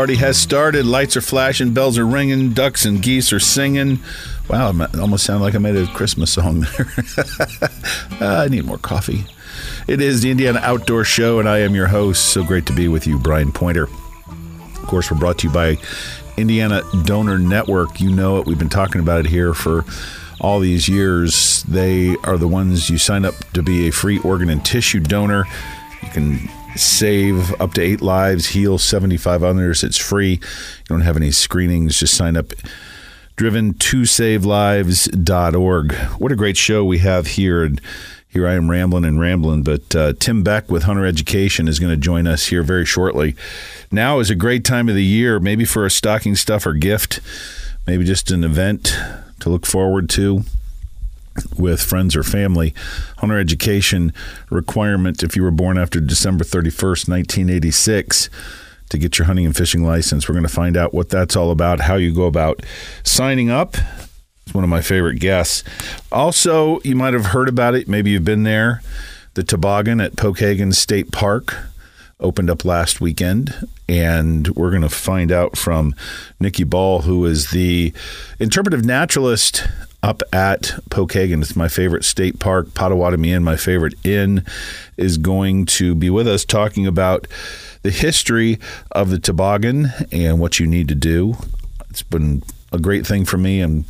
party has started. Lights are flashing, bells are ringing, ducks and geese are singing. Wow, it almost sounded like I made a Christmas song there. uh, I need more coffee. It is the Indiana Outdoor Show, and I am your host. So great to be with you, Brian Pointer. Of course, we're brought to you by Indiana Donor Network. You know it. We've been talking about it here for all these years. They are the ones you sign up to be a free organ and tissue donor. You can save up to eight lives, heal 75 others. It's free. You don't have any screenings. Just sign up. Driven to savelives.org. What a great show we have here. And here I am rambling and rambling, but uh, Tim Beck with Hunter Education is going to join us here very shortly. Now is a great time of the year, maybe for a stocking stuffer gift, maybe just an event to look forward to with friends or family. Hunter education requirement if you were born after December 31st, 1986 to get your hunting and fishing license. We're going to find out what that's all about, how you go about signing up. It's one of my favorite guests. Also, you might have heard about it, maybe you've been there. The toboggan at Pokagon State Park opened up last weekend, and we're going to find out from Nikki Ball, who is the interpretive naturalist up at Pokagon. It's my favorite state park. Potawatomi Inn, my favorite inn, is going to be with us talking about the history of the toboggan and what you need to do. It's been a great thing for me, and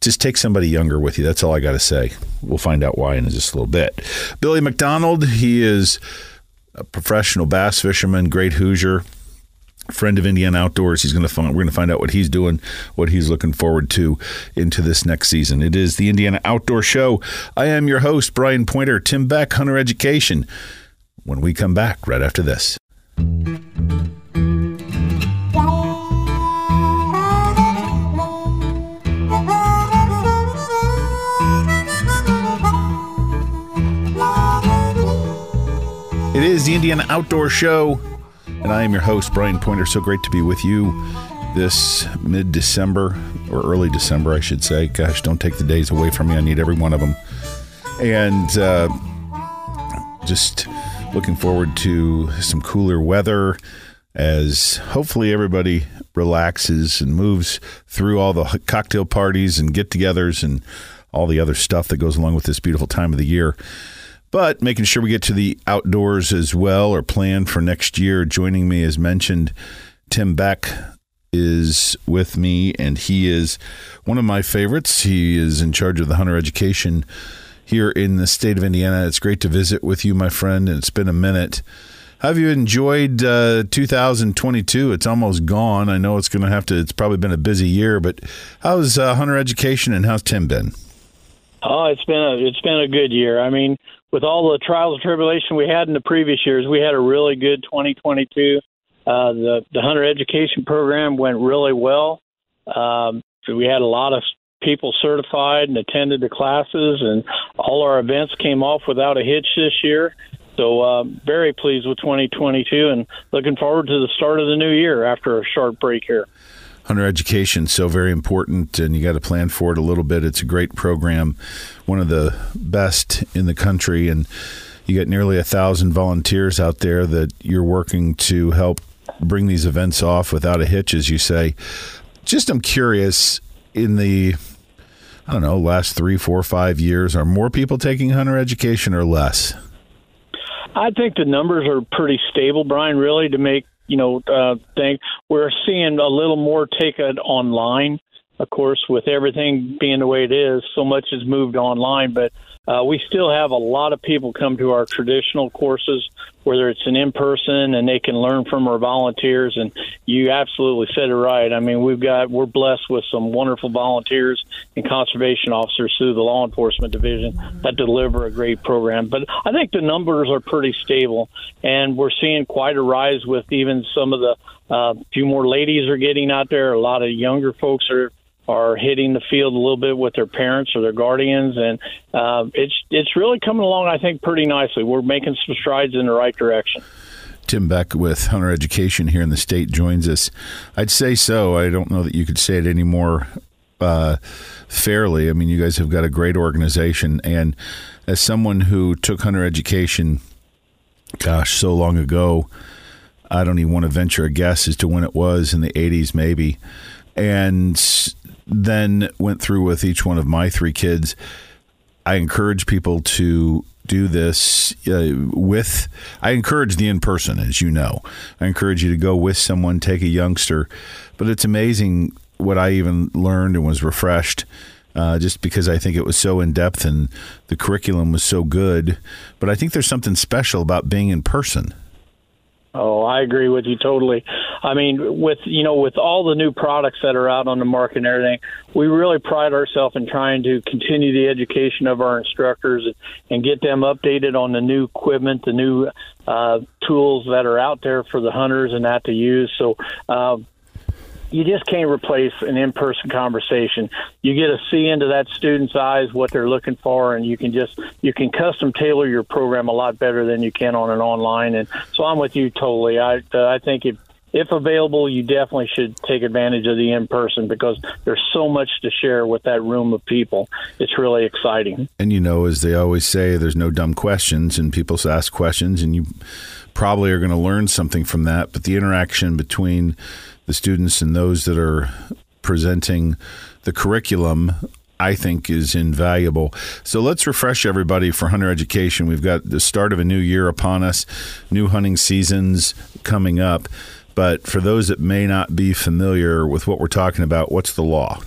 just take somebody younger with you. That's all I got to say. We'll find out why in just a little bit. Billy McDonald, he is a professional bass fisherman, great Hoosier, friend of Indiana Outdoors. He's going to find we're going to find out what he's doing, what he's looking forward to into this next season. It is the Indiana Outdoor Show. I am your host Brian Pointer, Tim Beck, Hunter Education. When we come back right after this. It is the Indiana Outdoor Show, and I am your host, Brian Pointer. So great to be with you this mid December, or early December, I should say. Gosh, don't take the days away from me. I need every one of them. And uh, just looking forward to some cooler weather as hopefully everybody relaxes and moves through all the cocktail parties and get togethers and all the other stuff that goes along with this beautiful time of the year but making sure we get to the outdoors as well or plan for next year. Joining me, as mentioned, Tim Beck is with me, and he is one of my favorites. He is in charge of the hunter education here in the state of Indiana. It's great to visit with you, my friend, and it's been a minute. Have you enjoyed uh, 2022? It's almost gone. I know it's going to have to. It's probably been a busy year, but how's uh, hunter education and how's Tim been? Oh, it's been a it's been a good year. I mean, with all the trials and tribulation we had in the previous years, we had a really good 2022. Uh, the the hunter education program went really well. Um, we had a lot of people certified and attended the classes, and all our events came off without a hitch this year. So uh, very pleased with 2022, and looking forward to the start of the new year after a short break here hunter education so very important and you got to plan for it a little bit it's a great program one of the best in the country and you got nearly a thousand volunteers out there that you're working to help bring these events off without a hitch as you say just i'm curious in the i don't know last three four five years are more people taking hunter education or less I think the numbers are pretty stable, Brian. Really, to make you know, uh, thing. We're seeing a little more take it online. Of course, with everything being the way it is, so much has moved online, but uh, we still have a lot of people come to our traditional courses, whether it's an in person and they can learn from our volunteers. And you absolutely said it right. I mean, we've got we're blessed with some wonderful volunteers and conservation officers through the law enforcement division that deliver a great program. But I think the numbers are pretty stable, and we're seeing quite a rise with even some of the uh, few more ladies are getting out there. A lot of younger folks are are hitting the field a little bit with their parents or their guardians, and uh, it's it's really coming along. I think pretty nicely. We're making some strides in the right direction. Tim Beck with Hunter Education here in the state joins us. I'd say so. I don't know that you could say it any more uh, fairly. I mean, you guys have got a great organization, and as someone who took Hunter Education, gosh, so long ago. I don't even want to venture a guess as to when it was in the 80s, maybe. And then went through with each one of my three kids. I encourage people to do this uh, with i encourage the in person as you know i encourage you to go with someone take a youngster but it's amazing what i even learned and was refreshed uh, just because I think it was so in depth and the curriculum was so good. But I think there's something special about being in person. Oh, I agree with you totally. I mean, with you know, with all the new products that are out on the market and everything, we really pride ourselves in trying to continue the education of our instructors and get them updated on the new equipment, the new uh, tools that are out there for the hunters and that to use. So, uh, you just can't replace an in-person conversation. You get to see into that student's eyes what they're looking for, and you can just you can custom tailor your program a lot better than you can on an online. And so I'm with you totally. I uh, I think if if available, you definitely should take advantage of the in person because there's so much to share with that room of people. It's really exciting. And you know, as they always say, there's no dumb questions, and people ask questions, and you probably are going to learn something from that. But the interaction between the students and those that are presenting the curriculum I think is invaluable. So let's refresh everybody for hunter education. We've got the start of a new year upon us, new hunting seasons coming up. But for those that may not be familiar with what we're talking about, what's the law?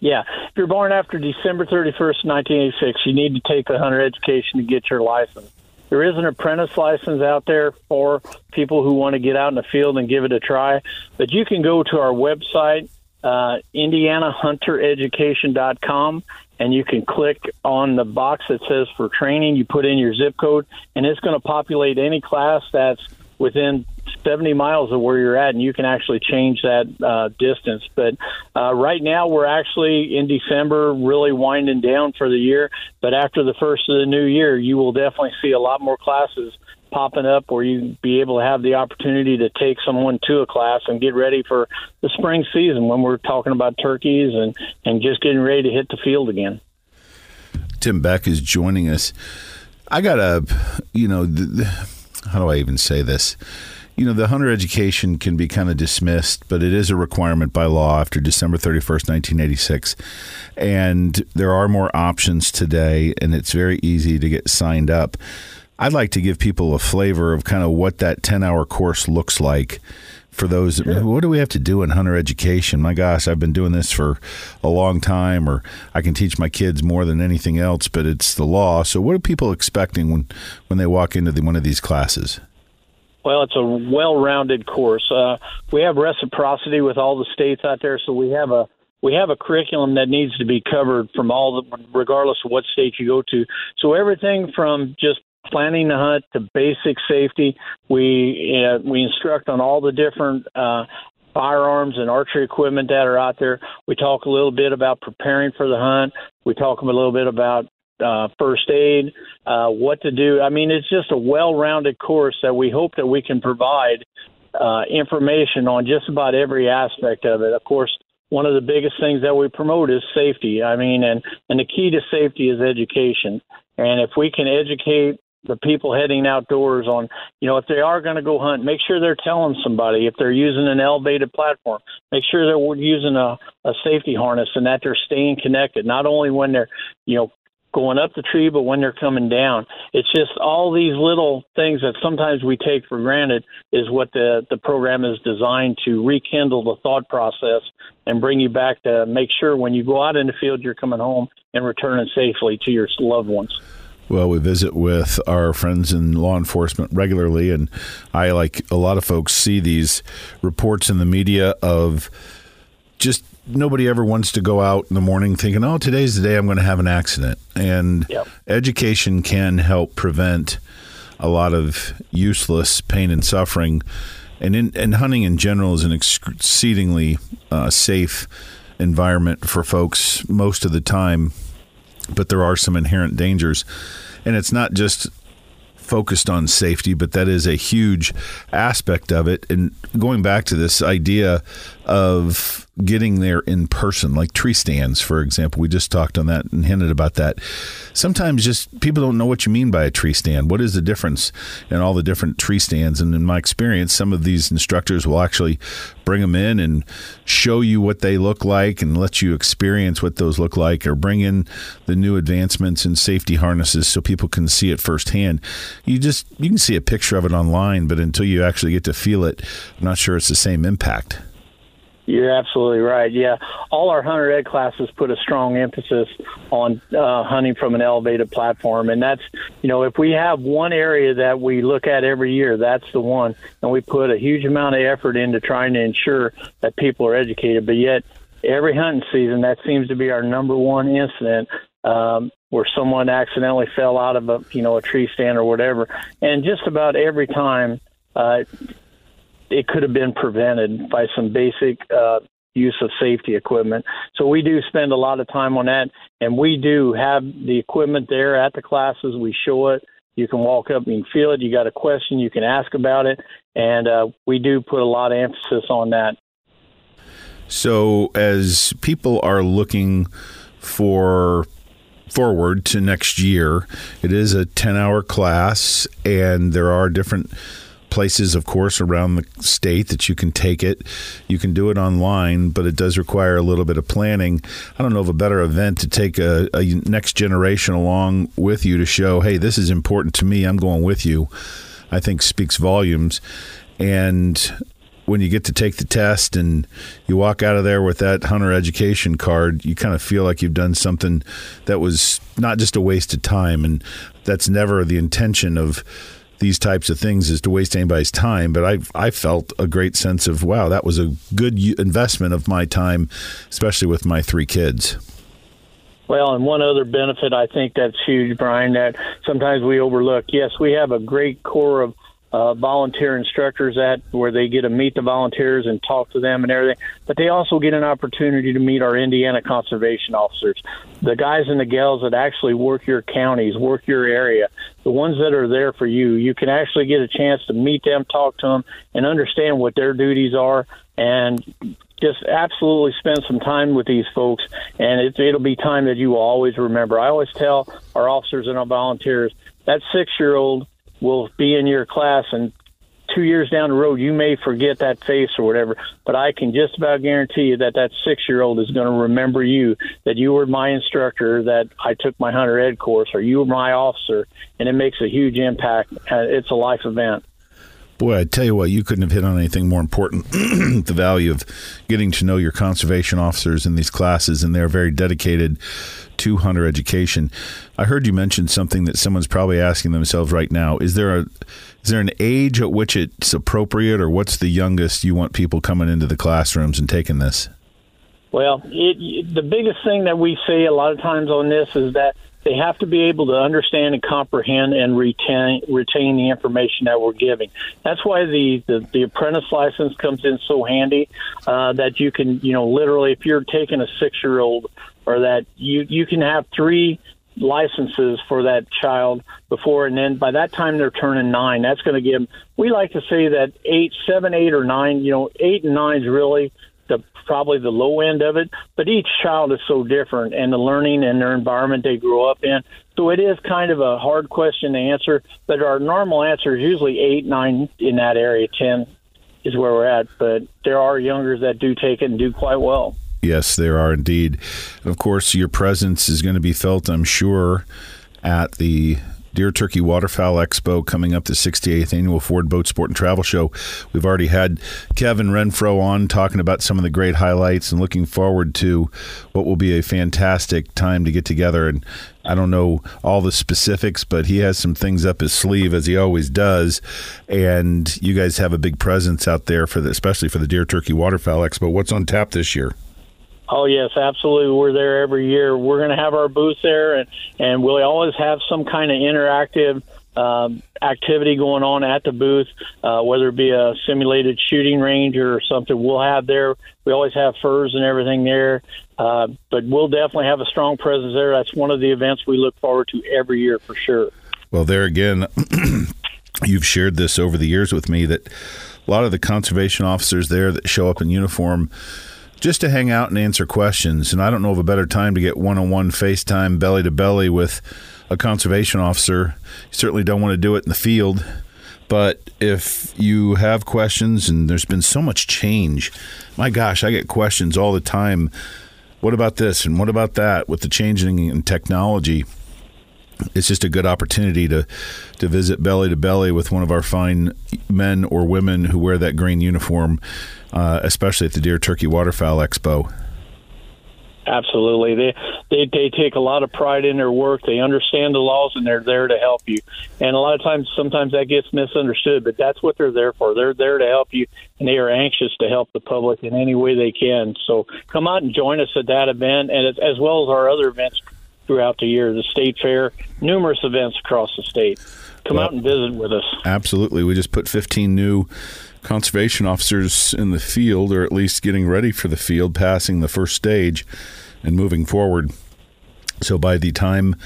Yeah, if you're born after December 31st, 1986, you need to take a hunter education to get your license. There is an apprentice license out there for people who want to get out in the field and give it a try. But you can go to our website, uh, IndianaHunterEducation.com, and you can click on the box that says for training. You put in your zip code, and it's going to populate any class that's within 70 miles of where you're at, and you can actually change that uh, distance. But uh, right now, we're actually in December, really winding down for the year. But after the first of the new year, you will definitely see a lot more classes popping up where you be able to have the opportunity to take someone to a class and get ready for the spring season when we're talking about turkeys and, and just getting ready to hit the field again. Tim Beck is joining us. I got a, you know, how do I even say this? You know, the hunter education can be kind of dismissed, but it is a requirement by law after December 31st, 1986. And there are more options today, and it's very easy to get signed up. I'd like to give people a flavor of kind of what that 10 hour course looks like for those sure. what do we have to do in hunter education my gosh i've been doing this for a long time or i can teach my kids more than anything else but it's the law so what are people expecting when when they walk into the, one of these classes well, it's a well-rounded course. Uh, we have reciprocity with all the states out there, so we have a we have a curriculum that needs to be covered from all the, regardless of what state you go to. So everything from just planning the hunt to basic safety, we uh, we instruct on all the different uh, firearms and archery equipment that are out there. We talk a little bit about preparing for the hunt. We talk a little bit about uh, first aid, uh, what to do. I mean, it's just a well-rounded course that we hope that we can provide uh, information on just about every aspect of it. Of course, one of the biggest things that we promote is safety. I mean, and and the key to safety is education. And if we can educate the people heading outdoors on, you know, if they are going to go hunt, make sure they're telling somebody. If they're using an elevated platform, make sure they're using a, a safety harness and that they're staying connected. Not only when they're, you know, going up the tree, but when they're coming down. It's just all these little things that sometimes we take for granted is what the, the program is designed to rekindle the thought process and bring you back to make sure when you go out in the field, you're coming home and returning safely to your loved ones. Well, we visit with our friends in law enforcement regularly, and I, like a lot of folks, see these reports in the media of just nobody ever wants to go out in the morning thinking, "Oh, today's the day I'm going to have an accident." And yep. education can help prevent a lot of useless pain and suffering. And in, and hunting in general is an exceedingly uh, safe environment for folks most of the time, but there are some inherent dangers. And it's not just focused on safety, but that is a huge aspect of it. And going back to this idea of getting there in person, like tree stands, for example. We just talked on that and hinted about that. Sometimes just people don't know what you mean by a tree stand. What is the difference in all the different tree stands? And in my experience, some of these instructors will actually bring them in and show you what they look like and let you experience what those look like or bring in the new advancements in safety harnesses so people can see it firsthand. You just you can see a picture of it online, but until you actually get to feel it, I'm not sure it's the same impact. You're absolutely right. Yeah, all our hunter ed classes put a strong emphasis on uh, hunting from an elevated platform, and that's you know if we have one area that we look at every year, that's the one, and we put a huge amount of effort into trying to ensure that people are educated. But yet, every hunting season, that seems to be our number one incident um, where someone accidentally fell out of a you know a tree stand or whatever, and just about every time. Uh, it could have been prevented by some basic uh, use of safety equipment. So we do spend a lot of time on that, and we do have the equipment there at the classes. We show it. You can walk up and feel it. You got a question, you can ask about it, and uh, we do put a lot of emphasis on that. So as people are looking for forward to next year, it is a 10 hour class, and there are different places, of course, around the state that you can take it. You can do it online, but it does require a little bit of planning. I don't know of a better event to take a, a next generation along with you to show, hey, this is important to me. I'm going with you. I think speaks volumes. And when you get to take the test and you walk out of there with that hunter education card, you kind of feel like you've done something that was not just a waste of time. And that's never the intention of these types of things is to waste anybody's time. But I I felt a great sense of wow, that was a good investment of my time, especially with my three kids. Well, and one other benefit I think that's huge, Brian, that sometimes we overlook. Yes, we have a great core of uh, volunteer instructors at where they get to meet the volunteers and talk to them and everything. But they also get an opportunity to meet our Indiana conservation officers, the guys and the gals that actually work your counties, work your area, the ones that are there for you. You can actually get a chance to meet them, talk to them, and understand what their duties are and just absolutely spend some time with these folks, and it, it'll be time that you will always remember. I always tell our officers and our volunteers that six year old will be in your class and two years down the road you may forget that face or whatever. But i can just about guarantee you that that six year old is going to remember you that you were my instructor that i took my hunter ed course or you were my officer and it makes a huge impact. Uh, it's a life event Boy, I tell you what, you couldn't have hit on anything more important. the value of getting to know your conservation officers in these classes, and they're very dedicated to hunter education. I heard you mention something that someone's probably asking themselves right now. Is there a is there an age at which it's appropriate, or what's the youngest you want people coming into the classrooms and taking this? Well, it, the biggest thing that we see a lot of times on this is that they have to be able to understand and comprehend and retain retain the information that we're giving. That's why the the, the apprentice license comes in so handy. Uh, that you can you know literally if you're taking a six year old or that you you can have three licenses for that child before and then by that time they're turning nine that's going to give them we like to say that eight seven eight or nine you know eight and nine is really the probably the low end of it. But each child is so different, and the learning and their environment they grow up in. So it is kind of a hard question to answer. But our normal answer is usually eight, nine in that area. Ten is where we're at. But there are youngers that do take it and do quite well. Yes, there are indeed. Of course, your presence is going to be felt, I'm sure, at the Deer Turkey Waterfowl Expo coming up, the 68th annual Ford Boat Sport and Travel Show. We've already had Kevin Renfro on talking about some of the great highlights and looking forward to what will be a fantastic time to get together. And I don't know all the specifics, but he has some things up his sleeve as he always does. And you guys have a big presence out there for the, especially for the Deer Turkey Waterfowl Expo. What's on tap this year? Oh yes, absolutely. We're there every year. We're going to have our booth there, and and we'll always have some kind of interactive um, activity going on at the booth, uh, whether it be a simulated shooting range or something. We'll have there. We always have furs and everything there, uh, but we'll definitely have a strong presence there. That's one of the events we look forward to every year for sure. Well, there again, you've shared this over the years with me that a lot of the conservation officers there that show up in uniform just to hang out and answer questions. And I don't know of a better time to get one on one FaceTime, belly to belly with a conservation officer. You certainly don't want to do it in the field. But if you have questions, and there's been so much change, my gosh, I get questions all the time. What about this and what about that with the changing in technology? it's just a good opportunity to to visit belly to belly with one of our fine men or women who wear that green uniform, uh, especially at the Deer Turkey Waterfowl Expo. Absolutely, they, they they take a lot of pride in their work. They understand the laws, and they're there to help you. And a lot of times, sometimes that gets misunderstood, but that's what they're there for. They're there to help you, and they are anxious to help the public in any way they can. So come out and join us at that event, and as, as well as our other events throughout the year. The state fair, numerous events across the state. Come well, out and visit with us. Absolutely. We just put 15 new conservation officers in the field, or at least getting ready for the field, passing the first stage and moving forward. So by the time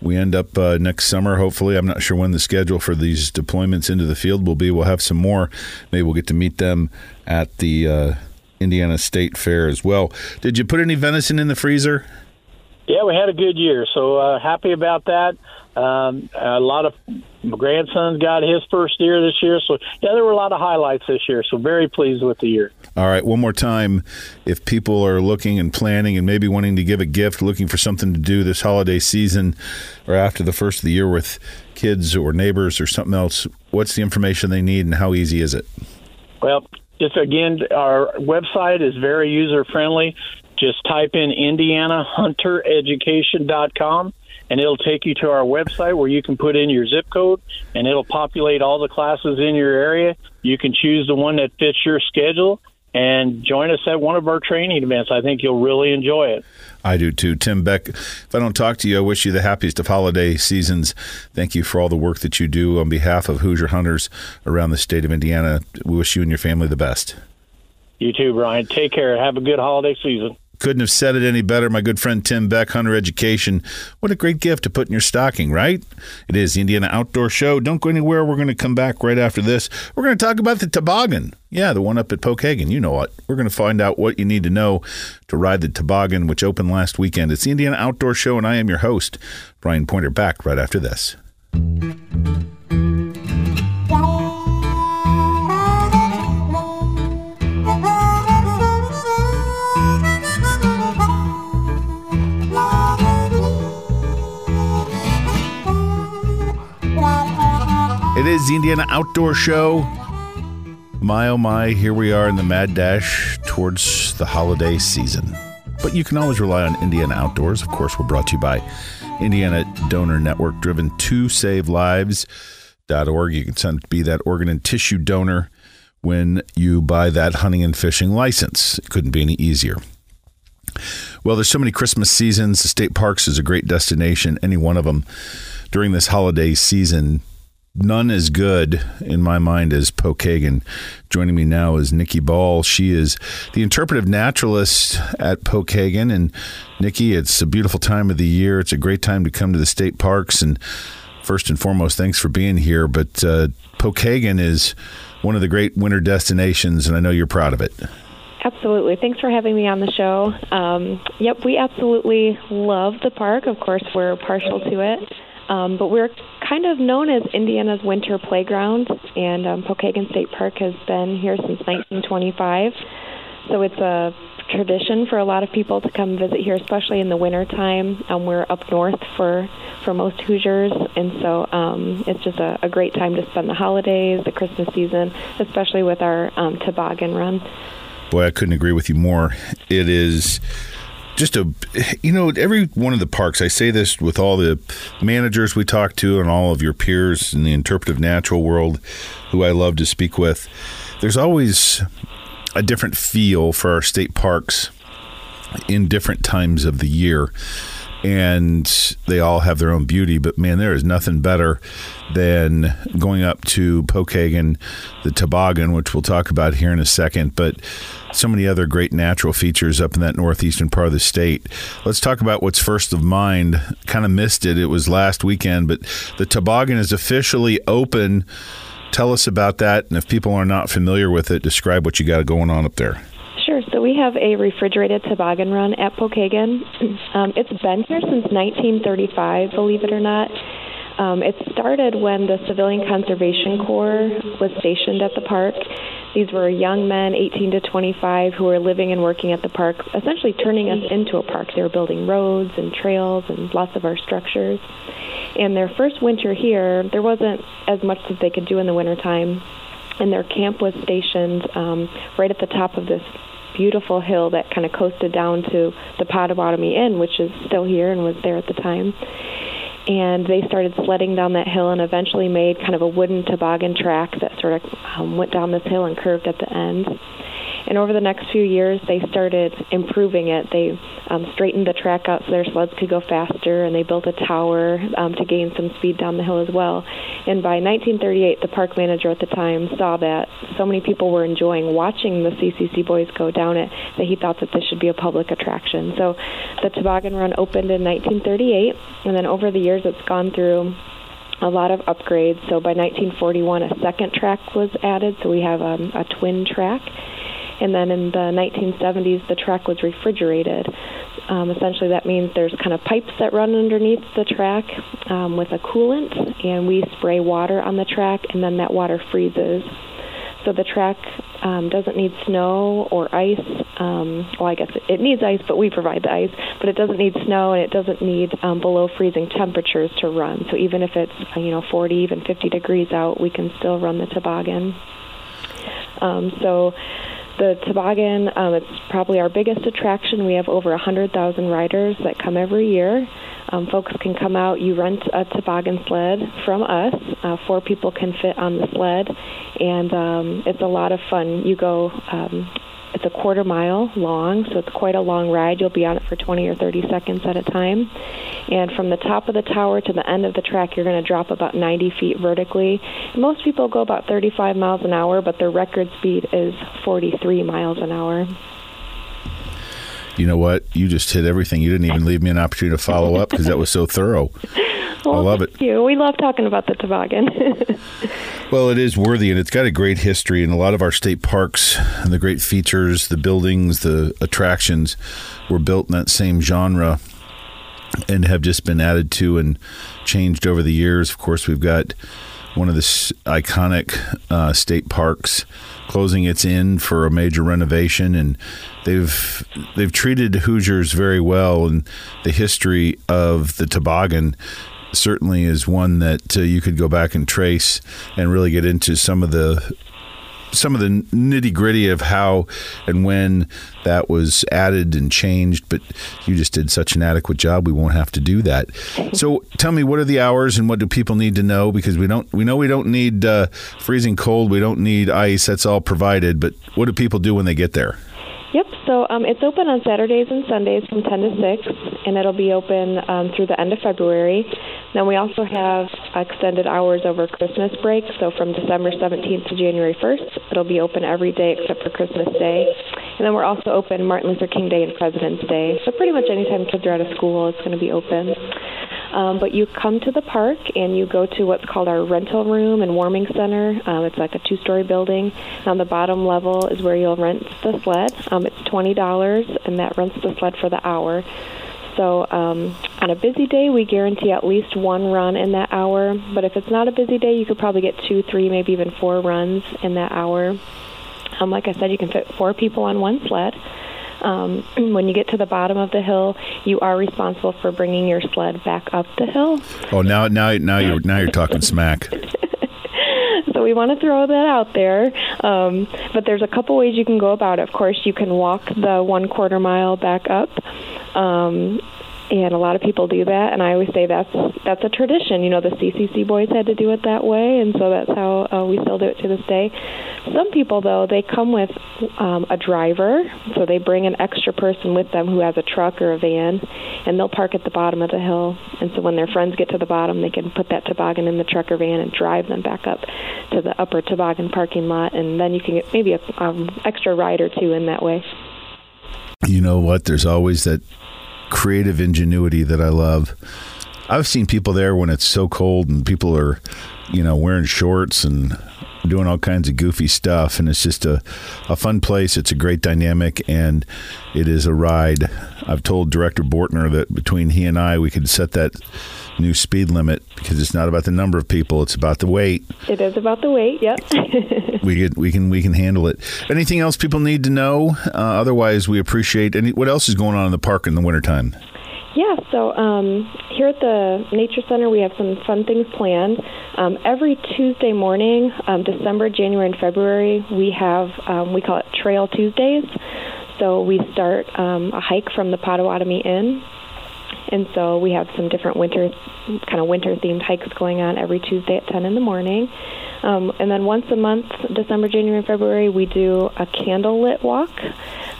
we end up uh, next summer, hopefully, I'm not sure when the schedule for these deployments into the field will be. We'll have some more. Maybe we'll get to meet them at the uh, Indiana State Fair as well. Did you put any venison in the freezer? Yeah, we had a good year, so uh, happy about that. Um, a lot of my grandsons got his first deer this year, so yeah, there were a lot of highlights this year. So very pleased with the year. All right, one more time, if people are looking and planning and maybe wanting to give a gift, looking for something to do this holiday season or after the first of the year with kids or neighbors or something else, what's the information they need and how easy is it? Well, just again, our website is very user friendly. Just type in IndianaHunterEducation.com and it'll take you to our website where you can put in your zip code and it'll populate all the classes in your area. You can choose the one that fits your schedule and join us at one of our training events. I think you'll really enjoy it. I do too. Tim Beck, if I don't talk to you, I wish you the happiest of holiday seasons. Thank you for all the work that you do on behalf of Hoosier Hunters around the state of Indiana. We wish you and your family the best. You too, Brian. Take care. Have a good holiday season. Couldn't have said it any better. My good friend Tim Beck, Hunter Education. What a great gift to put in your stocking, right? It is the Indiana Outdoor Show. Don't go anywhere. We're going to come back right after this. We're going to talk about the toboggan. Yeah, the one up at Pokagon. You know what? We're going to find out what you need to know to ride the toboggan, which opened last weekend. It's the Indiana Outdoor Show, and I am your host, Brian Pointer, back right after this. Is the Indiana Outdoor Show. My oh my, here we are in the mad dash towards the holiday season. But you can always rely on Indiana Outdoors. Of course, we're brought to you by Indiana Donor Network, driven to save lives.org. You can send be that organ and tissue donor when you buy that hunting and fishing license. It couldn't be any easier. Well, there's so many Christmas seasons. The state parks is a great destination, any one of them during this holiday season none as good in my mind as Pokagon. Joining me now is Nikki Ball. She is the interpretive naturalist at Pokagon. And Nikki, it's a beautiful time of the year. It's a great time to come to the state parks. And first and foremost, thanks for being here. But uh, Pokagon is one of the great winter destinations, and I know you're proud of it. Absolutely. Thanks for having me on the show. Um, yep, we absolutely love the park. Of course, we're partial to it. Um, but we're kind of known as Indiana's winter playground, and um, Pokagon State Park has been here since 1925. So it's a tradition for a lot of people to come visit here, especially in the winter time. Um, we're up north for for most Hoosiers, and so um, it's just a, a great time to spend the holidays, the Christmas season, especially with our um, toboggan run. Boy, I couldn't agree with you more. It is just a you know every one of the parks i say this with all the managers we talk to and all of your peers in the interpretive natural world who i love to speak with there's always a different feel for our state parks in different times of the year and they all have their own beauty. But man, there is nothing better than going up to Pokagon, the toboggan, which we'll talk about here in a second. But so many other great natural features up in that northeastern part of the state. Let's talk about what's first of mind. Kind of missed it. It was last weekend, but the toboggan is officially open Tell us about that, and if people are not familiar with it, describe what you got going on up there. We have a refrigerated toboggan run at Pokagon. Um, it's been here since 1935, believe it or not. Um, it started when the Civilian Conservation Corps was stationed at the park. These were young men, 18 to 25, who were living and working at the park, essentially turning us into a park. They were building roads and trails and lots of our structures. And their first winter here, there wasn't as much that they could do in the wintertime. And their camp was stationed um, right at the top of this beautiful hill that kind of coasted down to the Potawatomi Inn, which is still here and was there at the time and they started sledding down that hill and eventually made kind of a wooden toboggan track that sort of um, went down this hill and curved at the end. And over the next few years, they started improving it. They um, straightened the track out so their sleds could go faster, and they built a tower um, to gain some speed down the hill as well. And by 1938, the park manager at the time saw that so many people were enjoying watching the CCC boys go down it that he thought that this should be a public attraction. So the toboggan run opened in 1938, and then over the years, it's gone through a lot of upgrades. So by 1941, a second track was added, so we have um, a twin track. And then in the 1970s, the track was refrigerated. Um, essentially, that means there's kind of pipes that run underneath the track um, with a coolant, and we spray water on the track, and then that water freezes. So the track um, doesn't need snow or ice. Um, well, I guess it, it needs ice, but we provide the ice. But it doesn't need snow, and it doesn't need um, below freezing temperatures to run. So even if it's you know 40, even 50 degrees out, we can still run the toboggan. Um, so the toboggan, um, it's probably our biggest attraction. We have over 100,000 riders that come every year. Um, folks can come out. You rent a toboggan sled from us. Uh, four people can fit on the sled, and um, it's a lot of fun. You go um, it's a quarter mile long, so it's quite a long ride. You'll be on it for 20 or 30 seconds at a time. And from the top of the tower to the end of the track, you're going to drop about 90 feet vertically. Most people go about 35 miles an hour, but their record speed is 43 miles an hour. You know what? You just hit everything. You didn't even leave me an opportunity to follow up because that was so thorough. Well, I love it. You. We love talking about the toboggan. well, it is worthy, and it's got a great history. And a lot of our state parks and the great features, the buildings, the attractions, were built in that same genre and have just been added to and changed over the years. Of course, we've got one of the iconic uh, state parks closing its end for a major renovation, and they've they've treated Hoosiers very well. And the history of the toboggan certainly is one that uh, you could go back and trace and really get into some of the some of the nitty gritty of how and when that was added and changed, but you just did such an adequate job. We won't have to do that. So, tell me, what are the hours and what do people need to know? Because we don't, we know we don't need uh, freezing cold, we don't need ice. That's all provided. But what do people do when they get there? Yep. So um, it's open on Saturdays and Sundays from 10 to 6, and it'll be open um, through the end of February. Then we also have extended hours over Christmas break. So from December 17th to January 1st, it'll be open every day except for Christmas Day. And then we're also open Martin Luther King Day and President's Day. So pretty much anytime kids are out of school, it's going to be open. Um, but you come to the park and you go to what's called our rental room and warming center. Um, it's like a two story building. On the bottom level is where you'll rent the sled. Um, it's $20 and that rents the sled for the hour. So um, on a busy day, we guarantee at least one run in that hour. But if it's not a busy day, you could probably get two, three, maybe even four runs in that hour. Um, like I said, you can fit four people on one sled. Um, when you get to the bottom of the hill, you are responsible for bringing your sled back up the hill. Oh, now, now, now you're now you're talking smack. so we want to throw that out there. Um, but there's a couple ways you can go about it. Of course, you can walk the one quarter mile back up. Um, and a lot of people do that and i always say that's that's a tradition. You know the ccc boys had to do it that way and so that's how uh, we still do it to this day. Some people though they come with um, a driver so they bring an extra person with them who has a truck or a van and they'll park at the bottom of the hill. And so when their friends get to the bottom they can put that toboggan in the truck or van and drive them back up to the upper toboggan parking lot and then you can get maybe a um, extra ride or two in that way. You know what? There's always that creative ingenuity that I love. I've seen people there when it's so cold and people are, you know, wearing shorts and doing all kinds of goofy stuff. And it's just a, a fun place. It's a great dynamic and it is a ride. I've told Director Bortner that between he and I, we could set that new speed limit because it's not about the number of people; it's about the weight. It is about the weight. Yep. we get we can we can handle it. Anything else people need to know? Uh, otherwise, we appreciate. Any what else is going on in the park in the wintertime? Yeah, so um, here at the Nature Center, we have some fun things planned. Um, every Tuesday morning, um, December, January, and February, we have, um, we call it Trail Tuesdays. So we start um, a hike from the Potawatomi Inn and so we have some different winter, kind of winter themed hikes going on every Tuesday at 10 in the morning. Um, and then once a month, December, January, and February, we do a candle lit walk.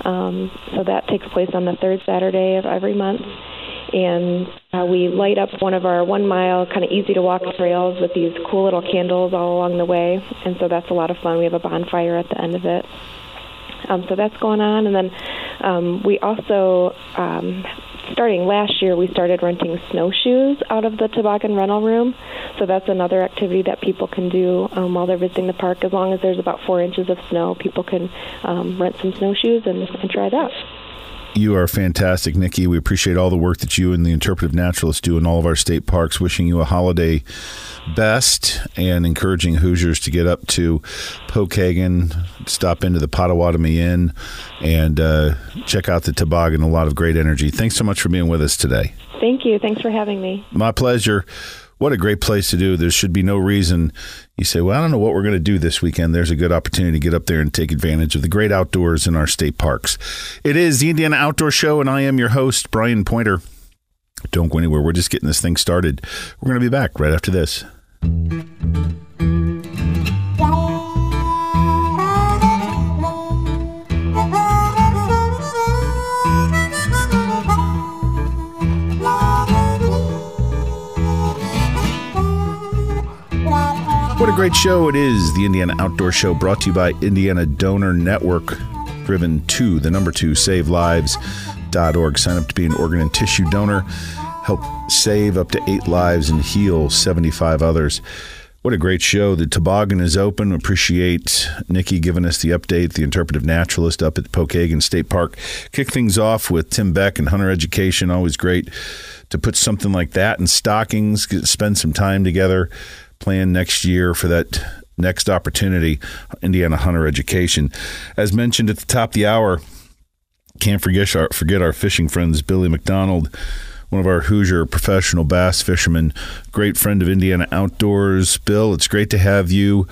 Um, so that takes place on the third Saturday of every month. And uh, we light up one of our one mile, kind of easy to walk trails with these cool little candles all along the way. And so that's a lot of fun. We have a bonfire at the end of it. Um, so that's going on. And then um, we also um, starting last year, we started renting snowshoes out of the toboggan rental room. So that's another activity that people can do um, while they're visiting the park. As long as there's about four inches of snow, people can um, rent some snowshoes and, and try that. You are fantastic, Nikki. We appreciate all the work that you and the interpretive naturalists do in all of our state parks. Wishing you a holiday best and encouraging Hoosiers to get up to Pokagon, stop into the Potawatomi Inn, and uh, check out the toboggan. A lot of great energy. Thanks so much for being with us today. Thank you. Thanks for having me. My pleasure what a great place to do. There should be no reason you say, well, I don't know what we're going to do this weekend. There's a good opportunity to get up there and take advantage of the great outdoors in our state parks. It is the Indiana Outdoor Show, and I am your host, Brian Pointer. Don't go anywhere. We're just getting this thing started. We're going to be back right after this. Great show it is. The Indiana Outdoor Show brought to you by Indiana Donor Network, driven to the number two savelives.org. Sign up to be an organ and tissue donor. Help save up to eight lives and heal 75 others. What a great show. The toboggan is open. Appreciate Nikki giving us the update, the interpretive naturalist up at Pokagon State Park. Kick things off with Tim Beck and Hunter Education. Always great to put something like that in stockings, spend some time together plan next year for that next opportunity, Indiana Hunter Education. As mentioned at the top of the hour, can't forget our, forget our fishing friends, Billy McDonald, one of our Hoosier professional bass fishermen, great friend of Indiana Outdoors. Bill, it's great to have you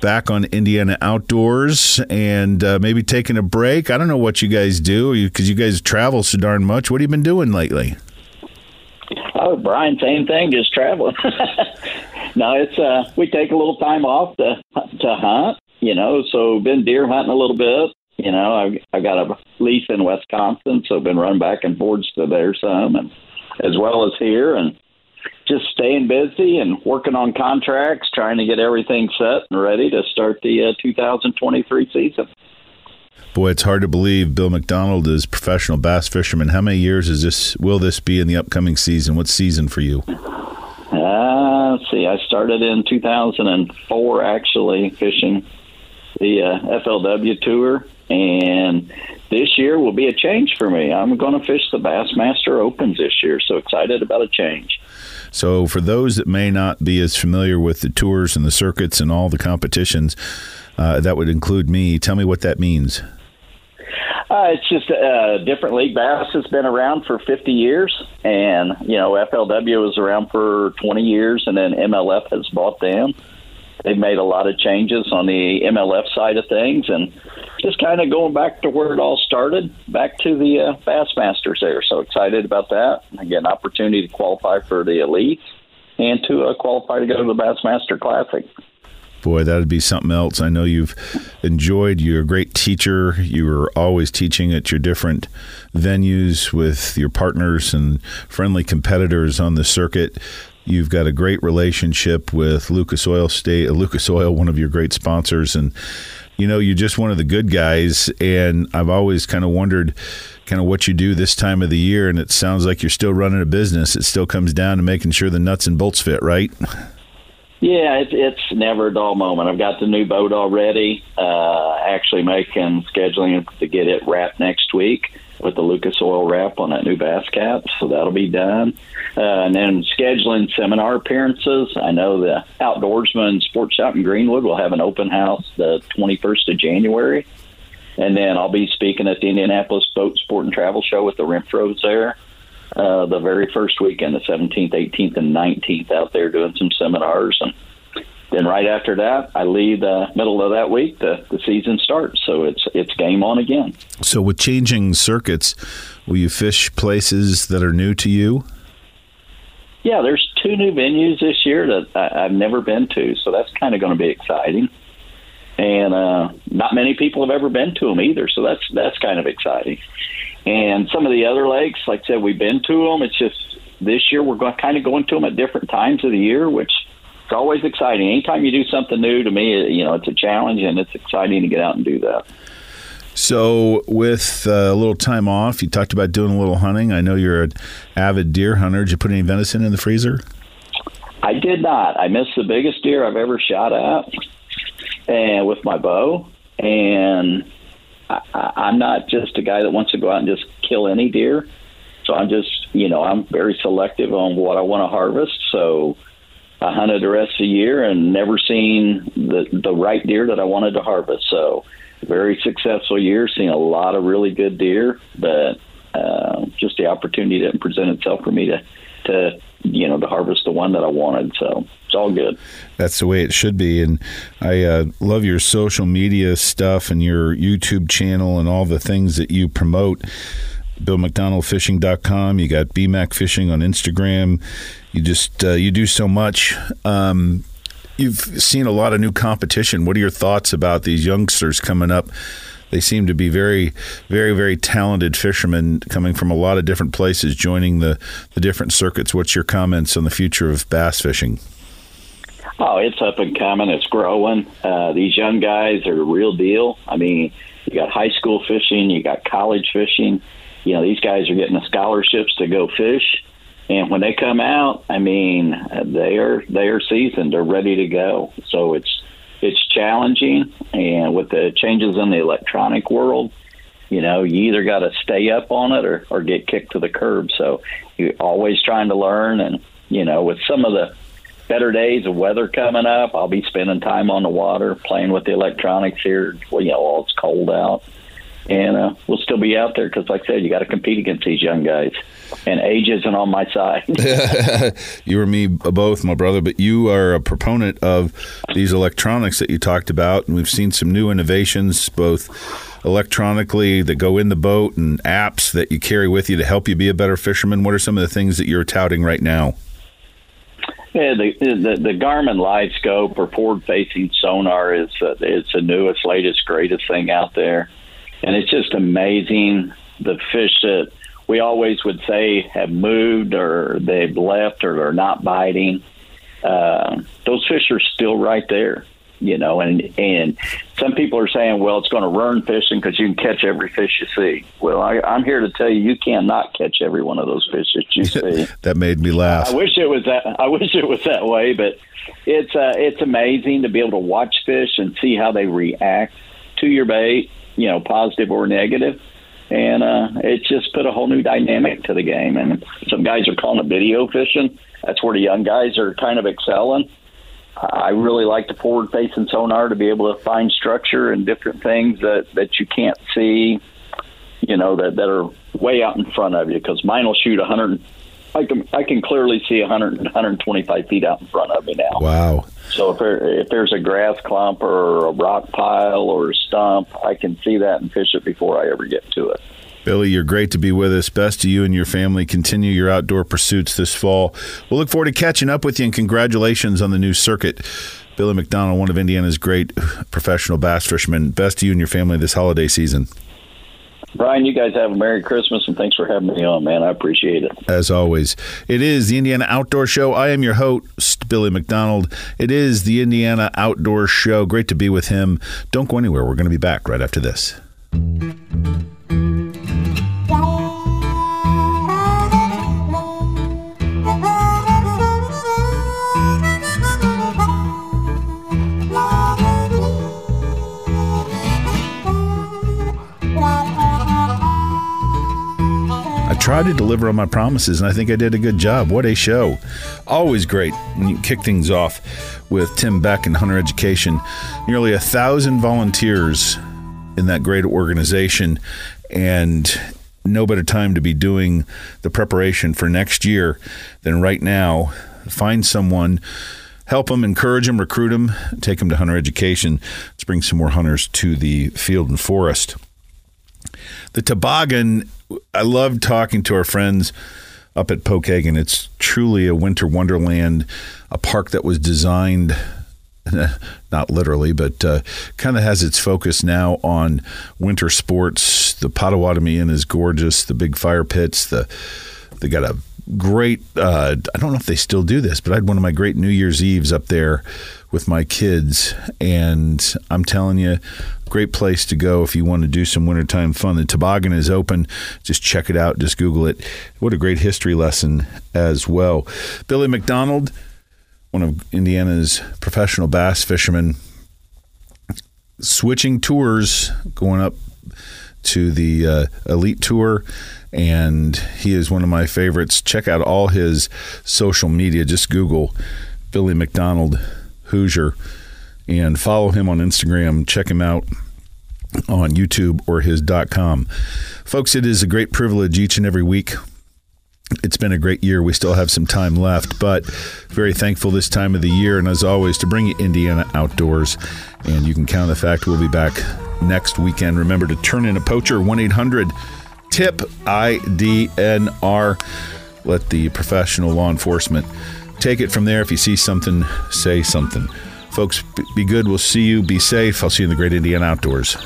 back on Indiana Outdoors and uh, maybe taking a break. I don't know what you guys do because you, you guys travel so darn much. What have you been doing lately? Oh, Brian, same thing, just traveling. no, it's uh, we take a little time off to to hunt, you know. So been deer hunting a little bit. You know, I've I got a lease in Wisconsin, so been running back and forth to there some, and as well as here, and just staying busy and working on contracts, trying to get everything set and ready to start the uh, 2023 season. Boy, it's hard to believe Bill McDonald is professional bass fisherman. How many years is this? Will this be in the upcoming season? What season for you? Uh, let's see. I started in 2004, actually fishing the uh, FLW tour, and this year will be a change for me. I'm going to fish the Bassmaster Opens this year, so excited about a change. So, for those that may not be as familiar with the tours and the circuits and all the competitions, uh, that would include me. Tell me what that means. Uh, it's just a uh, different league. Bass has been around for 50 years, and you know FLW was around for 20 years, and then MLF has bought them. They've made a lot of changes on the MLF side of things, and just kind of going back to where it all started, back to the uh, Bassmasters there. So excited about that. Again, opportunity to qualify for the elite and to uh, qualify to go to the Bassmaster Classic boy, that'd be something else. I know you've enjoyed. You're a great teacher. You were always teaching at your different venues with your partners and friendly competitors on the circuit. You've got a great relationship with Lucas Oil State, uh, Lucas Oil, one of your great sponsors, and you know, you're just one of the good guys, and I've always kind of wondered kind of what you do this time of the year, and it sounds like you're still running a business. It still comes down to making sure the nuts and bolts fit, right? Yeah, it's it's never a dull moment. I've got the new boat already. Uh, actually, making scheduling to get it wrapped next week with the Lucas Oil wrap on that new Bass Cat, so that'll be done. Uh, and then scheduling seminar appearances. I know the Outdoorsman Sports Shop in Greenwood will have an open house the 21st of January. And then I'll be speaking at the Indianapolis Boat Sport and Travel Show with the Renfros there uh, the very first weekend, the 17th, 18th, and 19th, out there doing some seminars. And then right after that, I leave the middle of that week. The, the season starts, so it's it's game on again. So with changing circuits, will you fish places that are new to you? Yeah, there's two new venues this year that I, I've never been to, so that's kind of going to be exciting. And uh, not many people have ever been to them either, so that's that's kind of exciting. And some of the other lakes, like I said, we've been to them. It's just this year we're going, kind of going to them at different times of the year, which is always exciting. Anytime you do something new, to me, you know, it's a challenge and it's exciting to get out and do that. So, with uh, a little time off, you talked about doing a little hunting. I know you're an avid deer hunter. Did you put any venison in the freezer? I did not. I missed the biggest deer I've ever shot at, and with my bow. And I, I'm not just a guy that wants to go out and just kill any deer. So I'm just, you know, I'm very selective on what I want to harvest. So I hunted the rest of the year and never seen the the right deer that I wanted to harvest. So very successful year, seeing a lot of really good deer, but uh, just the opportunity didn't present itself for me to to you know to harvest the one that I wanted. So it's all good. That's the way it should be. And I uh, love your social media stuff and your YouTube channel and all the things that you promote. BillMcDonaldFishing.com. You got BMAC Fishing on Instagram. You just uh, you do so much. Um, you've seen a lot of new competition. What are your thoughts about these youngsters coming up? They seem to be very, very, very talented fishermen coming from a lot of different places, joining the, the different circuits. What's your comments on the future of bass fishing? Oh, it's up and coming. It's growing. Uh, these young guys are a real deal. I mean, you got high school fishing, you got college fishing. You know, these guys are getting the scholarships to go fish, and when they come out, I mean, they are they are seasoned. They're ready to go. So it's it's challenging, and with the changes in the electronic world, you know, you either got to stay up on it or or get kicked to the curb. So you're always trying to learn, and you know, with some of the better days of weather coming up. I'll be spending time on the water, playing with the electronics here. Well, you know, while it's cold out, and uh, we'll still be out there because, like I said, you got to compete against these young guys, and age isn't on my side. you or me both, my brother. But you are a proponent of these electronics that you talked about, and we've seen some new innovations, both electronically that go in the boat and apps that you carry with you to help you be a better fisherman. What are some of the things that you're touting right now? Yeah, the, the the Garmin LiveScope or forward-facing sonar is uh, it's the newest, latest, greatest thing out there, and it's just amazing the fish that we always would say have moved or they've left or they're not biting. Uh, those fish are still right there you know, and and some people are saying, well, it's going to run fishing because you can catch every fish you see. Well, I, I'm here to tell you, you cannot catch every one of those fish that you see. that made me laugh. I wish it was that. I wish it was that way, but it's uh, it's amazing to be able to watch fish and see how they react to your bait, you know, positive or negative. And uh, it's just put a whole new dynamic to the game. And some guys are calling it video fishing. That's where the young guys are kind of excelling I really like the forward facing sonar to be able to find structure and different things that, that you can't see, you know, that, that are way out in front of you because mine will shoot 100. I can, I can clearly see 100, 125 feet out in front of me now. Wow. So if, there, if there's a grass clump or a rock pile or a stump, I can see that and fish it before I ever get to it. Billy, you're great to be with us. Best to you and your family. Continue your outdoor pursuits this fall. We'll look forward to catching up with you and congratulations on the new circuit. Billy McDonald, one of Indiana's great professional bass fishermen. Best to you and your family this holiday season. Brian, you guys have a Merry Christmas and thanks for having me on, man. I appreciate it. As always, it is the Indiana Outdoor Show. I am your host, Billy McDonald. It is the Indiana Outdoor Show. Great to be with him. Don't go anywhere. We're going to be back right after this. Tried to deliver on my promises, and I think I did a good job. What a show! Always great when you kick things off with Tim Beck and Hunter Education. Nearly a thousand volunteers in that great organization, and no better time to be doing the preparation for next year than right now. Find someone help them, encourage them, recruit them, take them to hunter education. Let's bring some more hunters to the field and forest. The toboggan I love talking to our friends up at Pokagon. It's truly a winter wonderland, a park that was designed not literally, but uh, kind of has its focus now on winter sports. The Potawatomi Inn is gorgeous. The big fire pits. The they got a great. Uh, I don't know if they still do this, but I had one of my great New Year's Eves up there with my kids, and I'm telling you, great place to go if you want to do some wintertime fun. The toboggan is open. Just check it out. Just Google it. What a great history lesson as well. Billy McDonald, one of Indiana's professional bass fishermen, switching tours, going up to the uh, Elite Tour and he is one of my favorites. Check out all his social media. Just Google Billy McDonald Hoosier and follow him on Instagram. Check him out on YouTube or his .com. Folks, it is a great privilege each and every week. It's been a great year. We still have some time left, but very thankful this time of the year. And as always, to bring you Indiana outdoors. And you can count the fact we'll be back next weekend. Remember to turn in a poacher 1 800 tip IDNR. Let the professional law enforcement take it from there. If you see something, say something. Folks, be good. We'll see you. Be safe. I'll see you in the great Indiana outdoors.